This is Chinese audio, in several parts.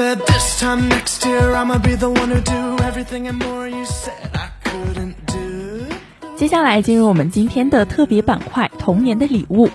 said this time next year I'ma be the one who do everything and more you said I couldn't do. 接下来进入我们今天的特别板块——童年的礼物。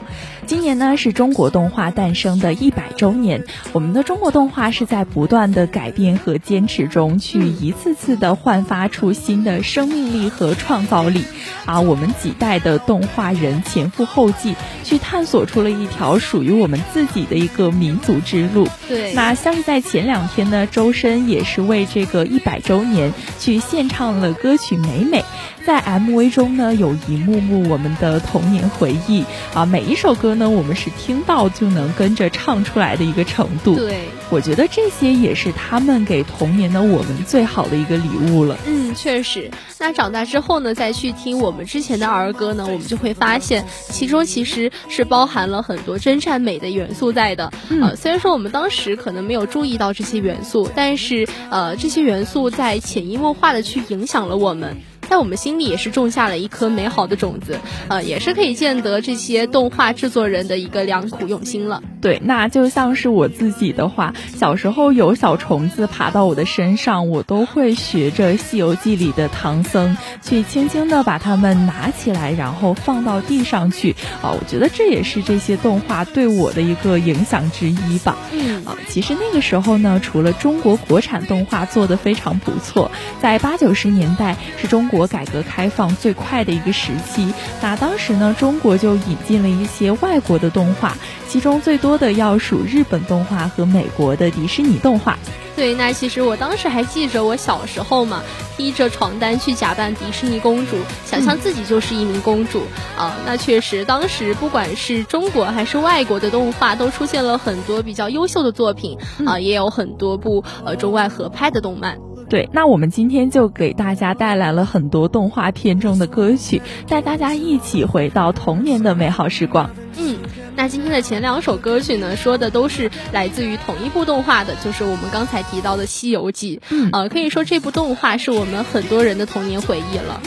今年呢是中国动画诞生的一百周年，我们的中国动画是在不断的改变和坚持中，去一次次的焕发出新的生命力和创造力。啊，我们几代的动画人前赴后继，去探索出了一条属于我们自己的一个民族之路。对，那像是在前两天呢，周深也是为这个一百周年去献唱了歌曲《美美》。在 MV 中呢，有一幕幕我们的童年回忆啊，每一首歌呢，我们是听到就能跟着唱出来的一个程度。对，我觉得这些也是他们给童年的我们最好的一个礼物了。嗯，确实。那长大之后呢，再去听我们之前的儿歌呢，我们就会发现，其中其实是包含了很多真善美的元素在的。呃，虽然说我们当时可能没有注意到这些元素，但是呃，这些元素在潜移默化的去影响了我们。在我们心里也是种下了一颗美好的种子，呃，也是可以见得这些动画制作人的一个良苦用心了。对，那就像是我自己的话，小时候有小虫子爬到我的身上，我都会学着《西游记》里的唐僧，去轻轻的把它们拿起来，然后放到地上去。啊，我觉得这也是这些动画对我的一个影响之一吧。嗯，啊，其实那个时候呢，除了中国国产动画做的非常不错，在八九十年代是中国。国改革开放最快的一个时期，那当时呢，中国就引进了一些外国的动画，其中最多的要数日本动画和美国的迪士尼动画。对，那其实我当时还记着，我小时候嘛，披着床单去假扮迪士尼公主，想象自己就是一名公主啊。那确实，当时不管是中国还是外国的动画，都出现了很多比较优秀的作品啊，也有很多部呃中外合拍的动漫。对，那我们今天就给大家带来了很多动画片中的歌曲，带大家一起回到童年的美好时光。嗯，那今天的前两首歌曲呢，说的都是来自于同一部动画的，就是我们刚才提到的《西游记》。嗯，呃，可以说这部动画是我们很多人的童年回忆了。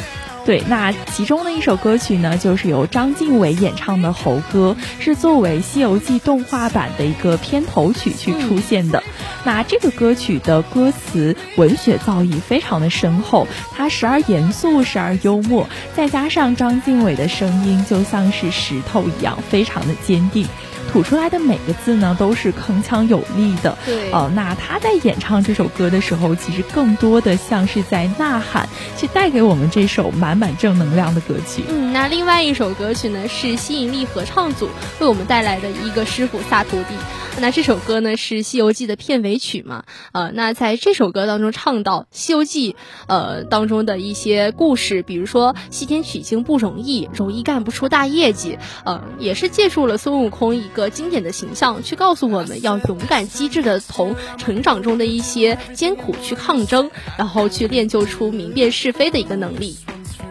对，那其中的一首歌曲呢，就是由张静伟演唱的《猴哥》，是作为《西游记》动画版的一个片头曲去出现的。那这个歌曲的歌词文学造诣非常的深厚，它时而严肃，时而幽默，再加上张静伟的声音就像是石头一样，非常的坚定。吐出来的每个字呢，都是铿锵有力的。对，哦，那他在演唱这首歌的时候，其实更多的像是在呐喊，去带给我们这首满满正能量的歌曲。嗯，那另外一首歌曲呢，是吸引力合唱组为我们带来的一个师傅萨徒弟。那这首歌呢，是《西游记》的片尾曲嘛？呃，那在这首歌当中唱到《西游记》呃当中的一些故事，比如说西天取经不容易，容易干不出大业绩。呃，也是借助了孙悟空一个经典的形象，去告诉我们要勇敢机智的从成长中的一些艰苦去抗争，然后去练就出明辨是非的一个能力。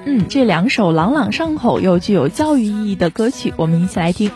嗯，这两首朗朗上口又具有教育意义的歌曲，我们一起来听。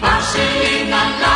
八十一难。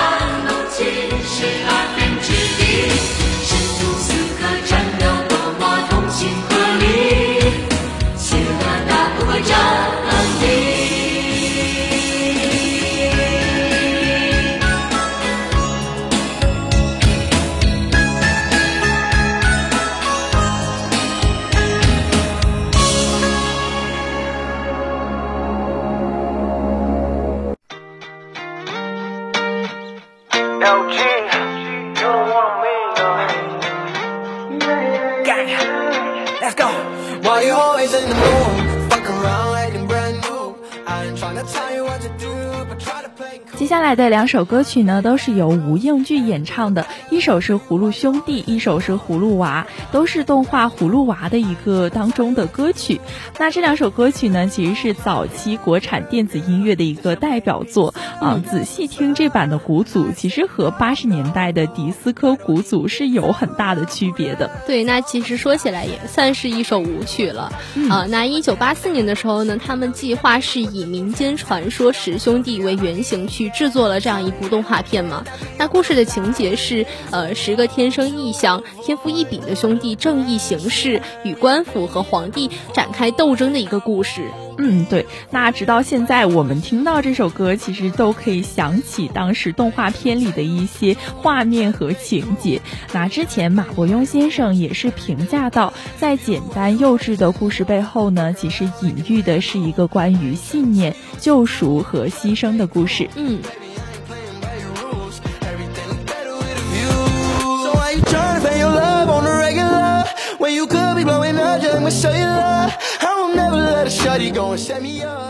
的两首歌曲呢，都是由吴映剧演唱的，一首是《葫芦兄弟》，一首是《葫芦娃》，都是动画《葫芦娃》的一个当中的歌曲。那这两首歌曲呢，其实是早期国产电子音乐的一个代表作啊。仔细听这版的鼓组，其实和八十年代的迪斯科鼓组是有很大的区别的。对，那其实说起来也算是一首舞曲了啊。那一九八四年的时候呢，他们计划是以民间传说十兄弟为原型去。制作了这样一部动画片嘛？那故事的情节是，呃，十个天生异象、天赋异禀的兄弟正义行事，与官府和皇帝展开斗争的一个故事。嗯，对。那直到现在，我们听到这首歌，其实都可以想起当时动画片里的一些画面和情节。那之前马伯庸先生也是评价到，在简单幼稚的故事背后呢，其实隐喻的是一个关于信念、救赎和牺牲的故事。嗯。When you could be blowing up, just let show you love. Shawty go and set me up.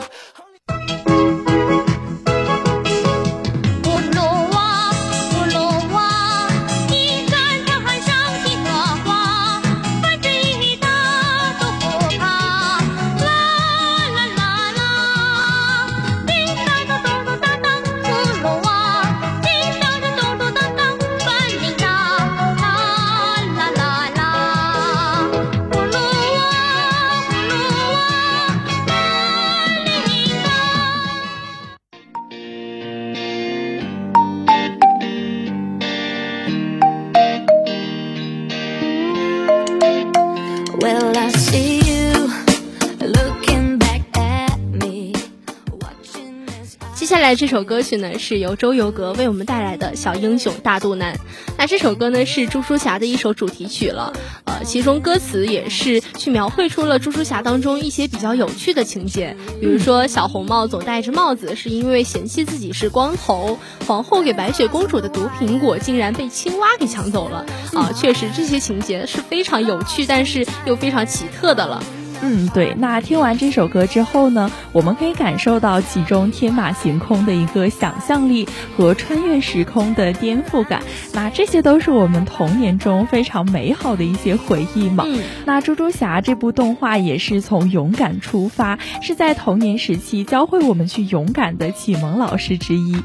在这首歌曲呢，是由周游格为我们带来的《小英雄大肚腩》。那这首歌呢，是猪猪侠的一首主题曲了。呃，其中歌词也是去描绘出了猪猪侠当中一些比较有趣的情节，比如说小红帽总戴着帽子，是因为嫌弃自己是光头；皇后给白雪公主的毒苹果竟然被青蛙给抢走了。啊，确实这些情节是非常有趣，但是又非常奇特的了。嗯，对。那听完这首歌之后呢，我们可以感受到其中天马行空的一个想象力和穿越时空的颠覆感。那这些都是我们童年中非常美好的一些回忆嘛。嗯。那猪猪侠这部动画也是从勇敢出发，是在童年时期教会我们去勇敢的启蒙老师之一。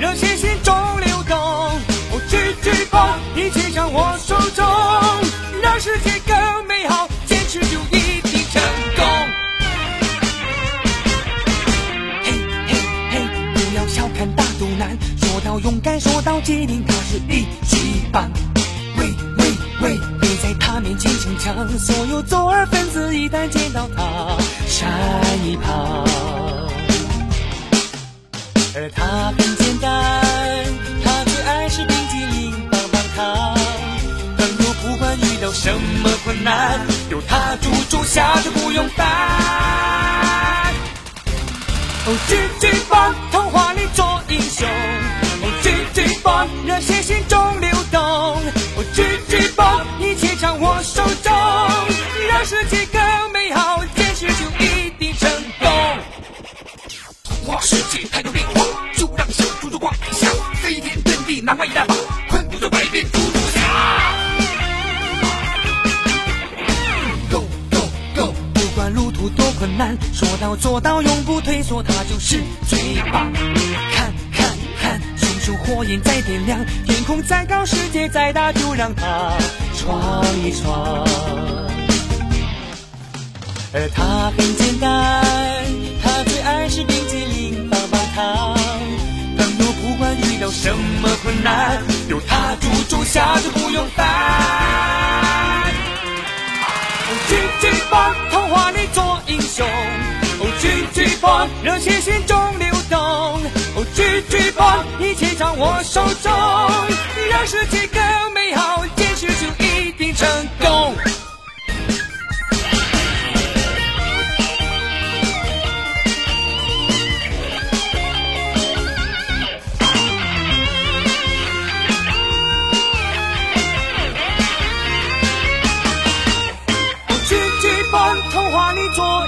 热血心中流动。哦，举举棒，一起向我手中，让世界更美好，坚持就一定成功。嘿，嘿，嘿，不要小看大肚腩，说到勇敢，说到机灵，他是一级棒。喂喂喂，别在他面前逞强，所有左耳分子一旦见到他，闪一旁。而他很简单，他最爱吃冰激凌棒棒糖。朋友不管遇到什么困难，有他住住下就不用烦。哦，巨巨棒，童话里做英雄。哦，巨巨棒，热血心中流动。哦，巨巨棒，一切掌握手中，让世界更美好，世界太多变化，就让小猪猪逛一下，飞天遁地哪怕一大把，困不住百变猪猪侠。Go go go！不管路途多困难，说到做到，永不退缩，他就是最棒。看看看，熊熊火焰在点亮，天空再高，世界再大，就让他闯一闯。而他很简单，淋棒棒糖。朋友不管遇到什么困难，有他住住下就不用烦。哦，巨巨棒，童话里做英雄。哦，巨巨棒，热血心中流动。哦，巨巨棒，一切掌握手中，让世界更美好，坚持就一定成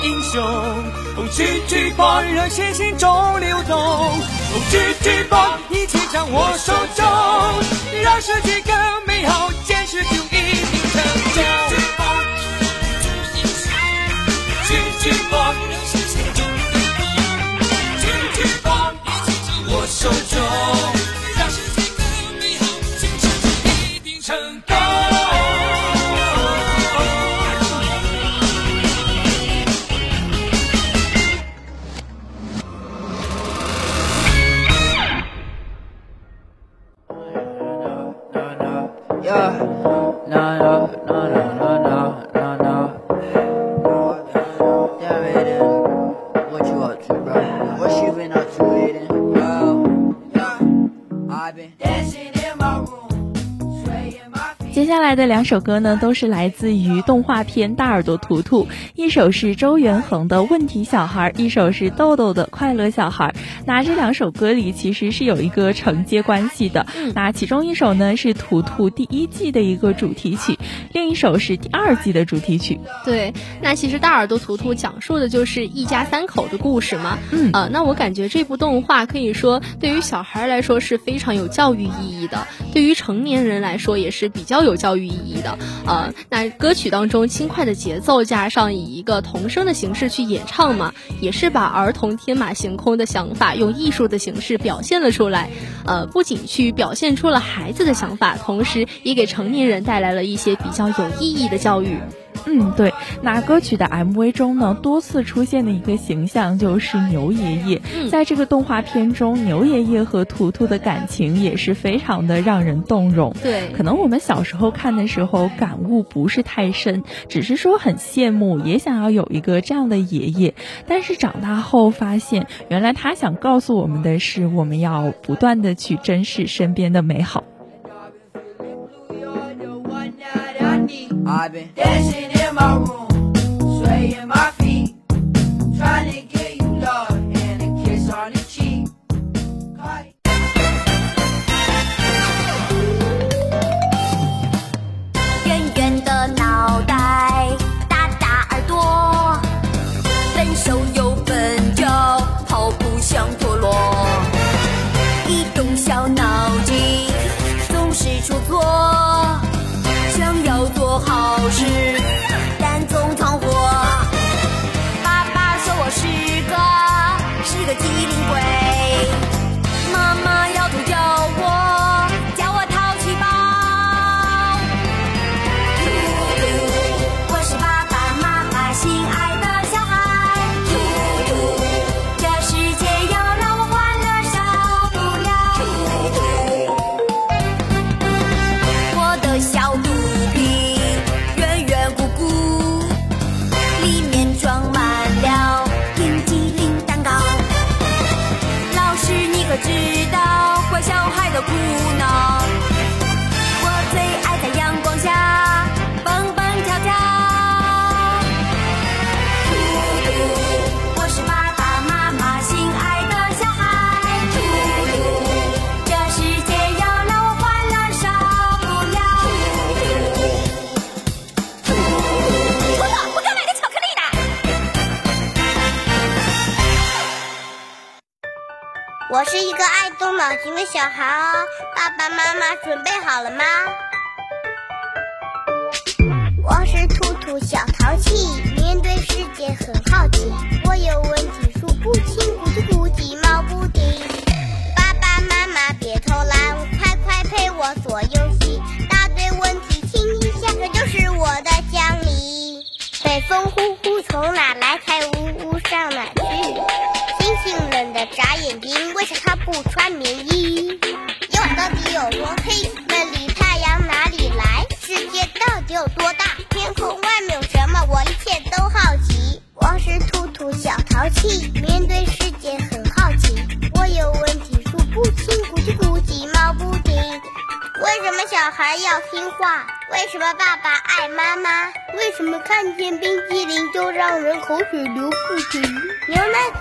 英雄。哦，巨巨棒，热血心中流动。哦，巨巨棒，一切掌握手中，让世界更美好，坚持就一定成功。巨巨棒，热血心中流动。巨巨棒，一切掌握手中，的两首歌呢，都是来自于动画片《大耳朵图图》，一首是周元恒的《问题小孩》，一首是豆豆的《快乐小孩》。那这两首歌里其实是有一个承接关系的。那其中一首呢是图图第一季的一个主题曲，另一首是第二季的主题曲。对，那其实大耳朵图图讲述的就是一家三口的故事嘛。嗯呃，那我感觉这部动画可以说对于小孩来说是非常有教育意义的，对于成年人来说也是比较有教育意义的。呃，那歌曲当中轻快的节奏加上以一个童声的形式去演唱嘛，也是把儿童天马行空的想法用艺术的形式表现了出来。呃，不仅去表现出了孩子的想法，同时也给成年人带来了一些比较有意义的教育。嗯，对。那歌曲的 MV 中呢，多次出现的一个形象就是牛爷爷。嗯在这个动画片中，牛爷爷和图图的感情也是非常的让人动容。对可能我们小时候看的时候感悟不是太深，只是说很羡慕，也想要有一个这样的爷爷。但是长大后发现，原来他想告诉我们的是，我们要不断的去珍视身边的美好。I've been dancing in my room, swaying my feet, trying to 爱动脑筋的小孩哦，爸爸妈妈准备好了吗？我是兔兔小淘气，面对世界很好奇。我有问题数不清，咕叽咕叽冒不停。爸爸妈妈别偷懒，快快陪我做游戏。答对问题亲一下，这就是我的奖励。北风呼呼从哪来？太呜呜上哪去？星星冷得眨眼睛，为啥它不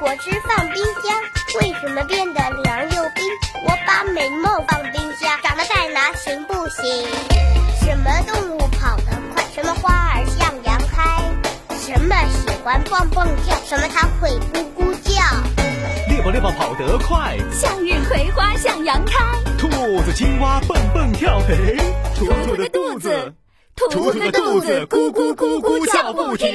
果汁放冰箱，为什么变得凉又冰？我把美梦放冰箱，长得再难行不行？什么动物跑得快？什么花儿向阳开？什么喜欢蹦蹦跳？什么它会咕咕叫？猎豹猎豹跑得快，向日葵花向阳开，兔子青蛙蹦蹦跳，嘿嘿，兔兔的肚子，兔兔的肚子咕咕咕咕叫不停。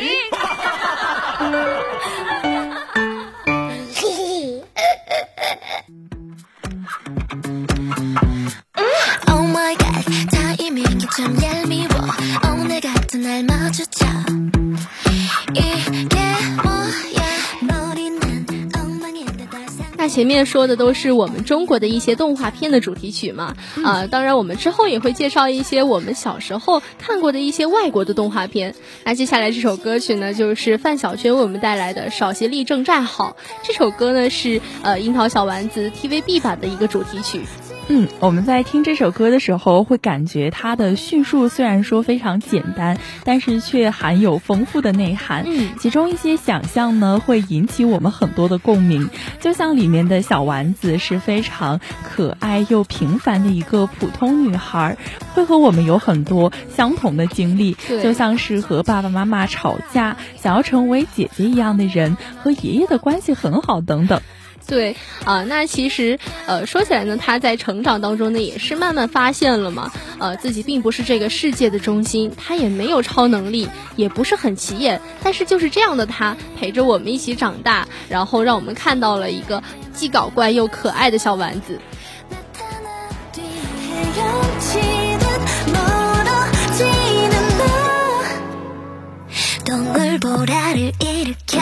前面说的都是我们中国的一些动画片的主题曲嘛，啊、当然我们之后也会介绍一些我们小时候看过的一些外国的动画片。那接下来这首歌曲呢，就是范晓萱为我们带来的《少协力正站好》。这首歌呢是呃樱桃小丸子 TVB 版的一个主题曲。嗯，我们在听这首歌的时候，会感觉它的叙述虽然说非常简单，但是却含有丰富的内涵。嗯其中一些想象呢，会引起我们很多的共鸣。就像里面的小丸子是非常可爱又平凡的一个普通女孩，会和我们有很多相同的经历。对就像是和爸爸妈妈吵架，想要成为姐姐一样的人，和爷爷的关系很好等等。对啊、那其实呃说起来呢，他在成长当中呢，也是慢慢发现了嘛，呃，自己并不是这个世界的中心，他也没有超能力，也不是很起眼，但是就是这样的他陪着我们一起长大，然后让我们看到了一个既搞怪又可爱的小丸子。 동물보라를 일으켜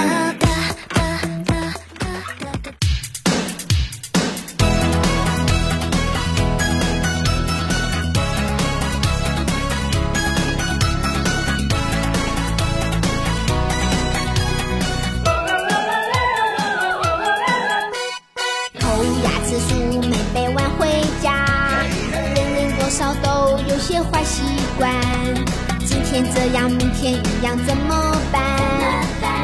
天这样，明天一样，怎么办？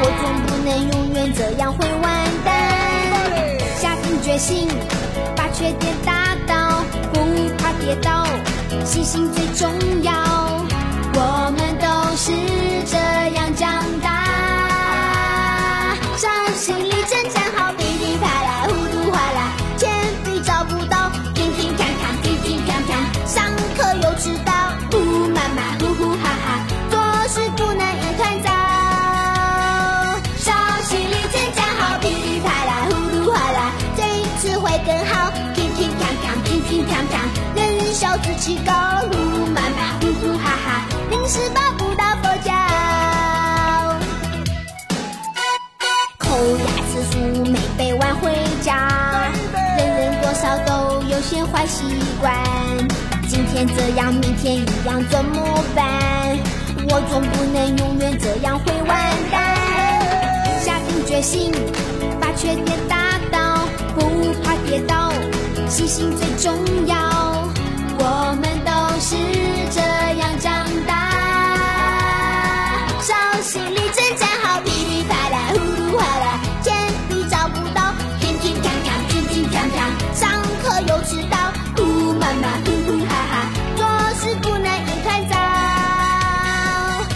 我总不能永远这样会完蛋。下定决心，把缺点打倒，不怕跌倒，信心最重要。我们都是这样长大。人小志气高，呼妈妈，呼呼哈哈，临时抱不到佛脚。抠牙次数没被挽回家，人人多少都有些坏习惯。今天这样，明天一样，怎么办？我总不能永远这样会完蛋。下定决心，把缺点打倒，不怕跌倒，信心最重要。我是这样长大。小心里真站好，噼里啪啦，呼噜哗啦，铅笔找不到，乒乒乓乓，乒乒乓乓，上课又迟到，呼妈妈，呼呼哈哈，做事不能一团糟。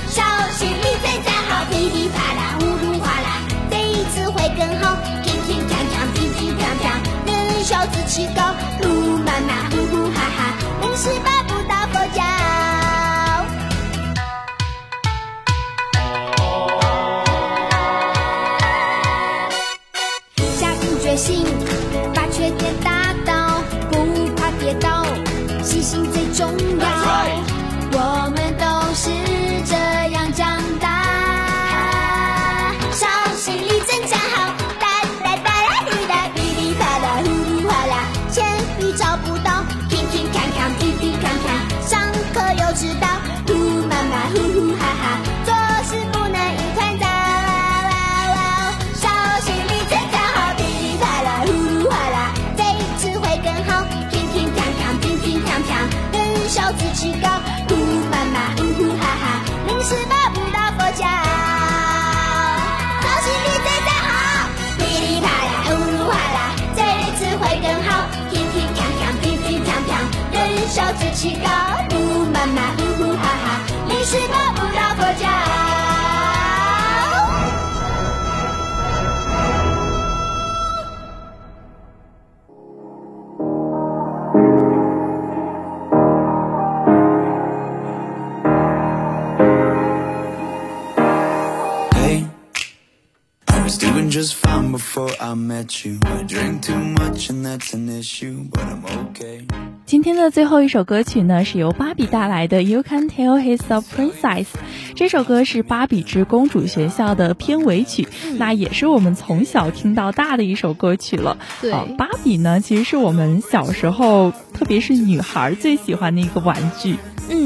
小心里真站好，噼里啪啦，呼噜哗啦，这一次会更好，乒乒乓乓，乒乒乓乓，人手小自气高，路漫漫呼呼哈哈，临时抱要。下定决心，把缺点打倒，不怕跌倒，信心最重要。小自己高，呼妈妈呼呼哈哈，临时抱不到佛脚。Hey, I was doing just fine before I met you. I drink too much and that's an issue, but I'm okay. 今天的最后一首歌曲呢，是由芭比带来的《You Can Tell He's a Princess》。这首歌是《芭比之公主学校》的片尾曲，那也是我们从小听到大的一首歌曲了。对呃芭比呢，其实是我们小时候，特别是女孩最喜欢的一个玩具。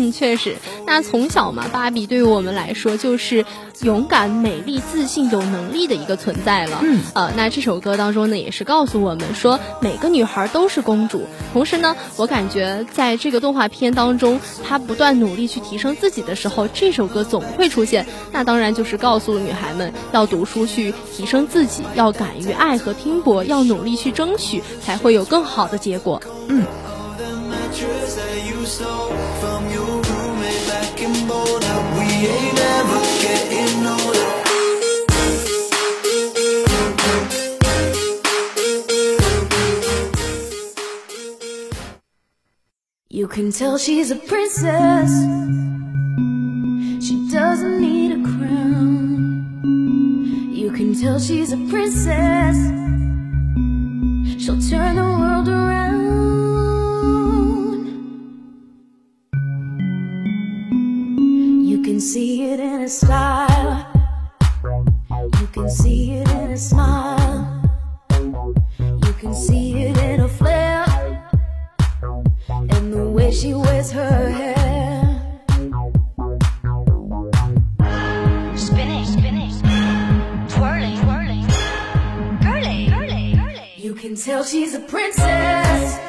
嗯，确实。那从小嘛，芭比对于我们来说就是勇敢、美丽、自信、有能力的一个存在了。嗯，呃，那这首歌当中呢，也是告诉我们说，每个女孩都是公主。同时呢，我感觉在这个动画片当中，她不断努力去提升自己的时候，这首歌总会出现。那当然就是告诉女孩们要读书去提升自己，要敢于爱和拼搏，要努力去争取，才会有更好的结果。You You can tell she's a princess. She doesn't need a crown. You can tell she's a princess. She'll turn the world around. It in her style. You can see it in her smile. You can see it in her flair and the way she wears her hair. Spinning, spinning, twirling, twirling, curly, curly, curly. You can tell she's a princess.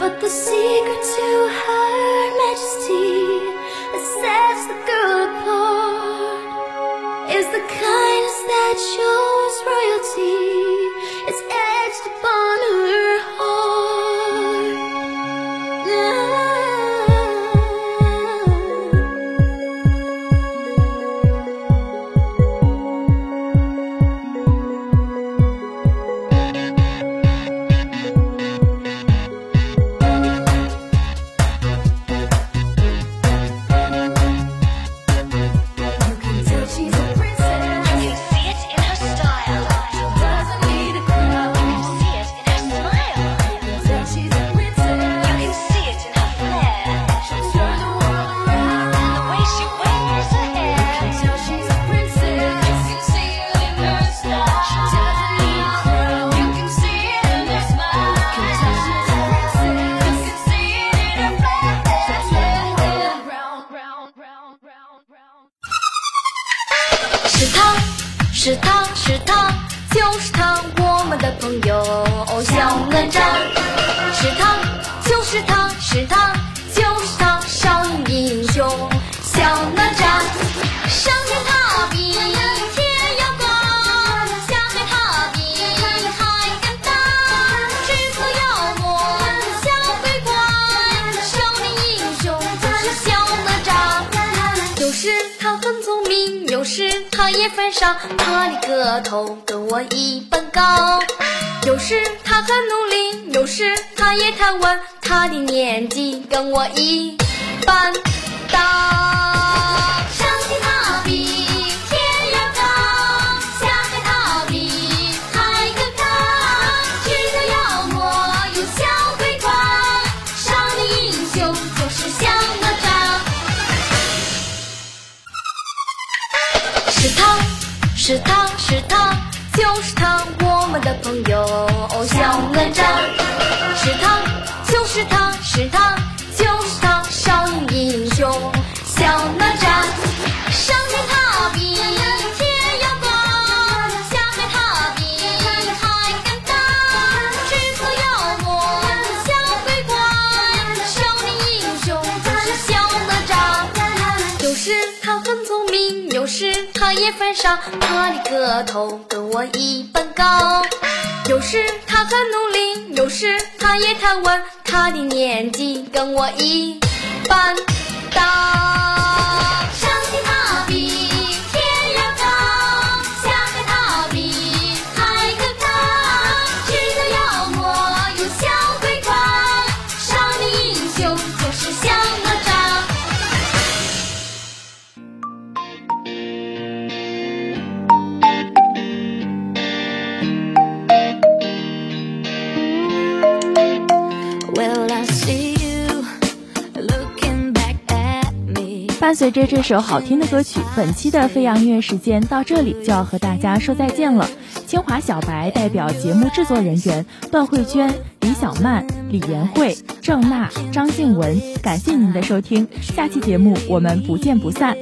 But the secret to her majesty That sets the girl apart. Is the kindness that shows 是他，是他，就是他，我们的朋友小哪吒。是他，就是他，是他，就是他，上英雄小哪吒。上天他他也犯傻，他的个头跟我一般高。有时他很努力，有时他也贪玩，他的年纪跟我一般大。是他，是他，就是他，我们的朋友小哪吒。是他，就是他，是他，就是他，少年英雄小哪吒。上天他也犯傻，他的个头跟我一般高。有时他很努力，有时他也贪玩，他的年纪跟我一般大。随着这首好听的歌曲，本期的飞扬音乐时间到这里就要和大家说再见了。清华小白代表节目制作人员段慧娟、李小曼、李妍慧、郑娜、张静雯，感谢您的收听，下期节目我们不见不散。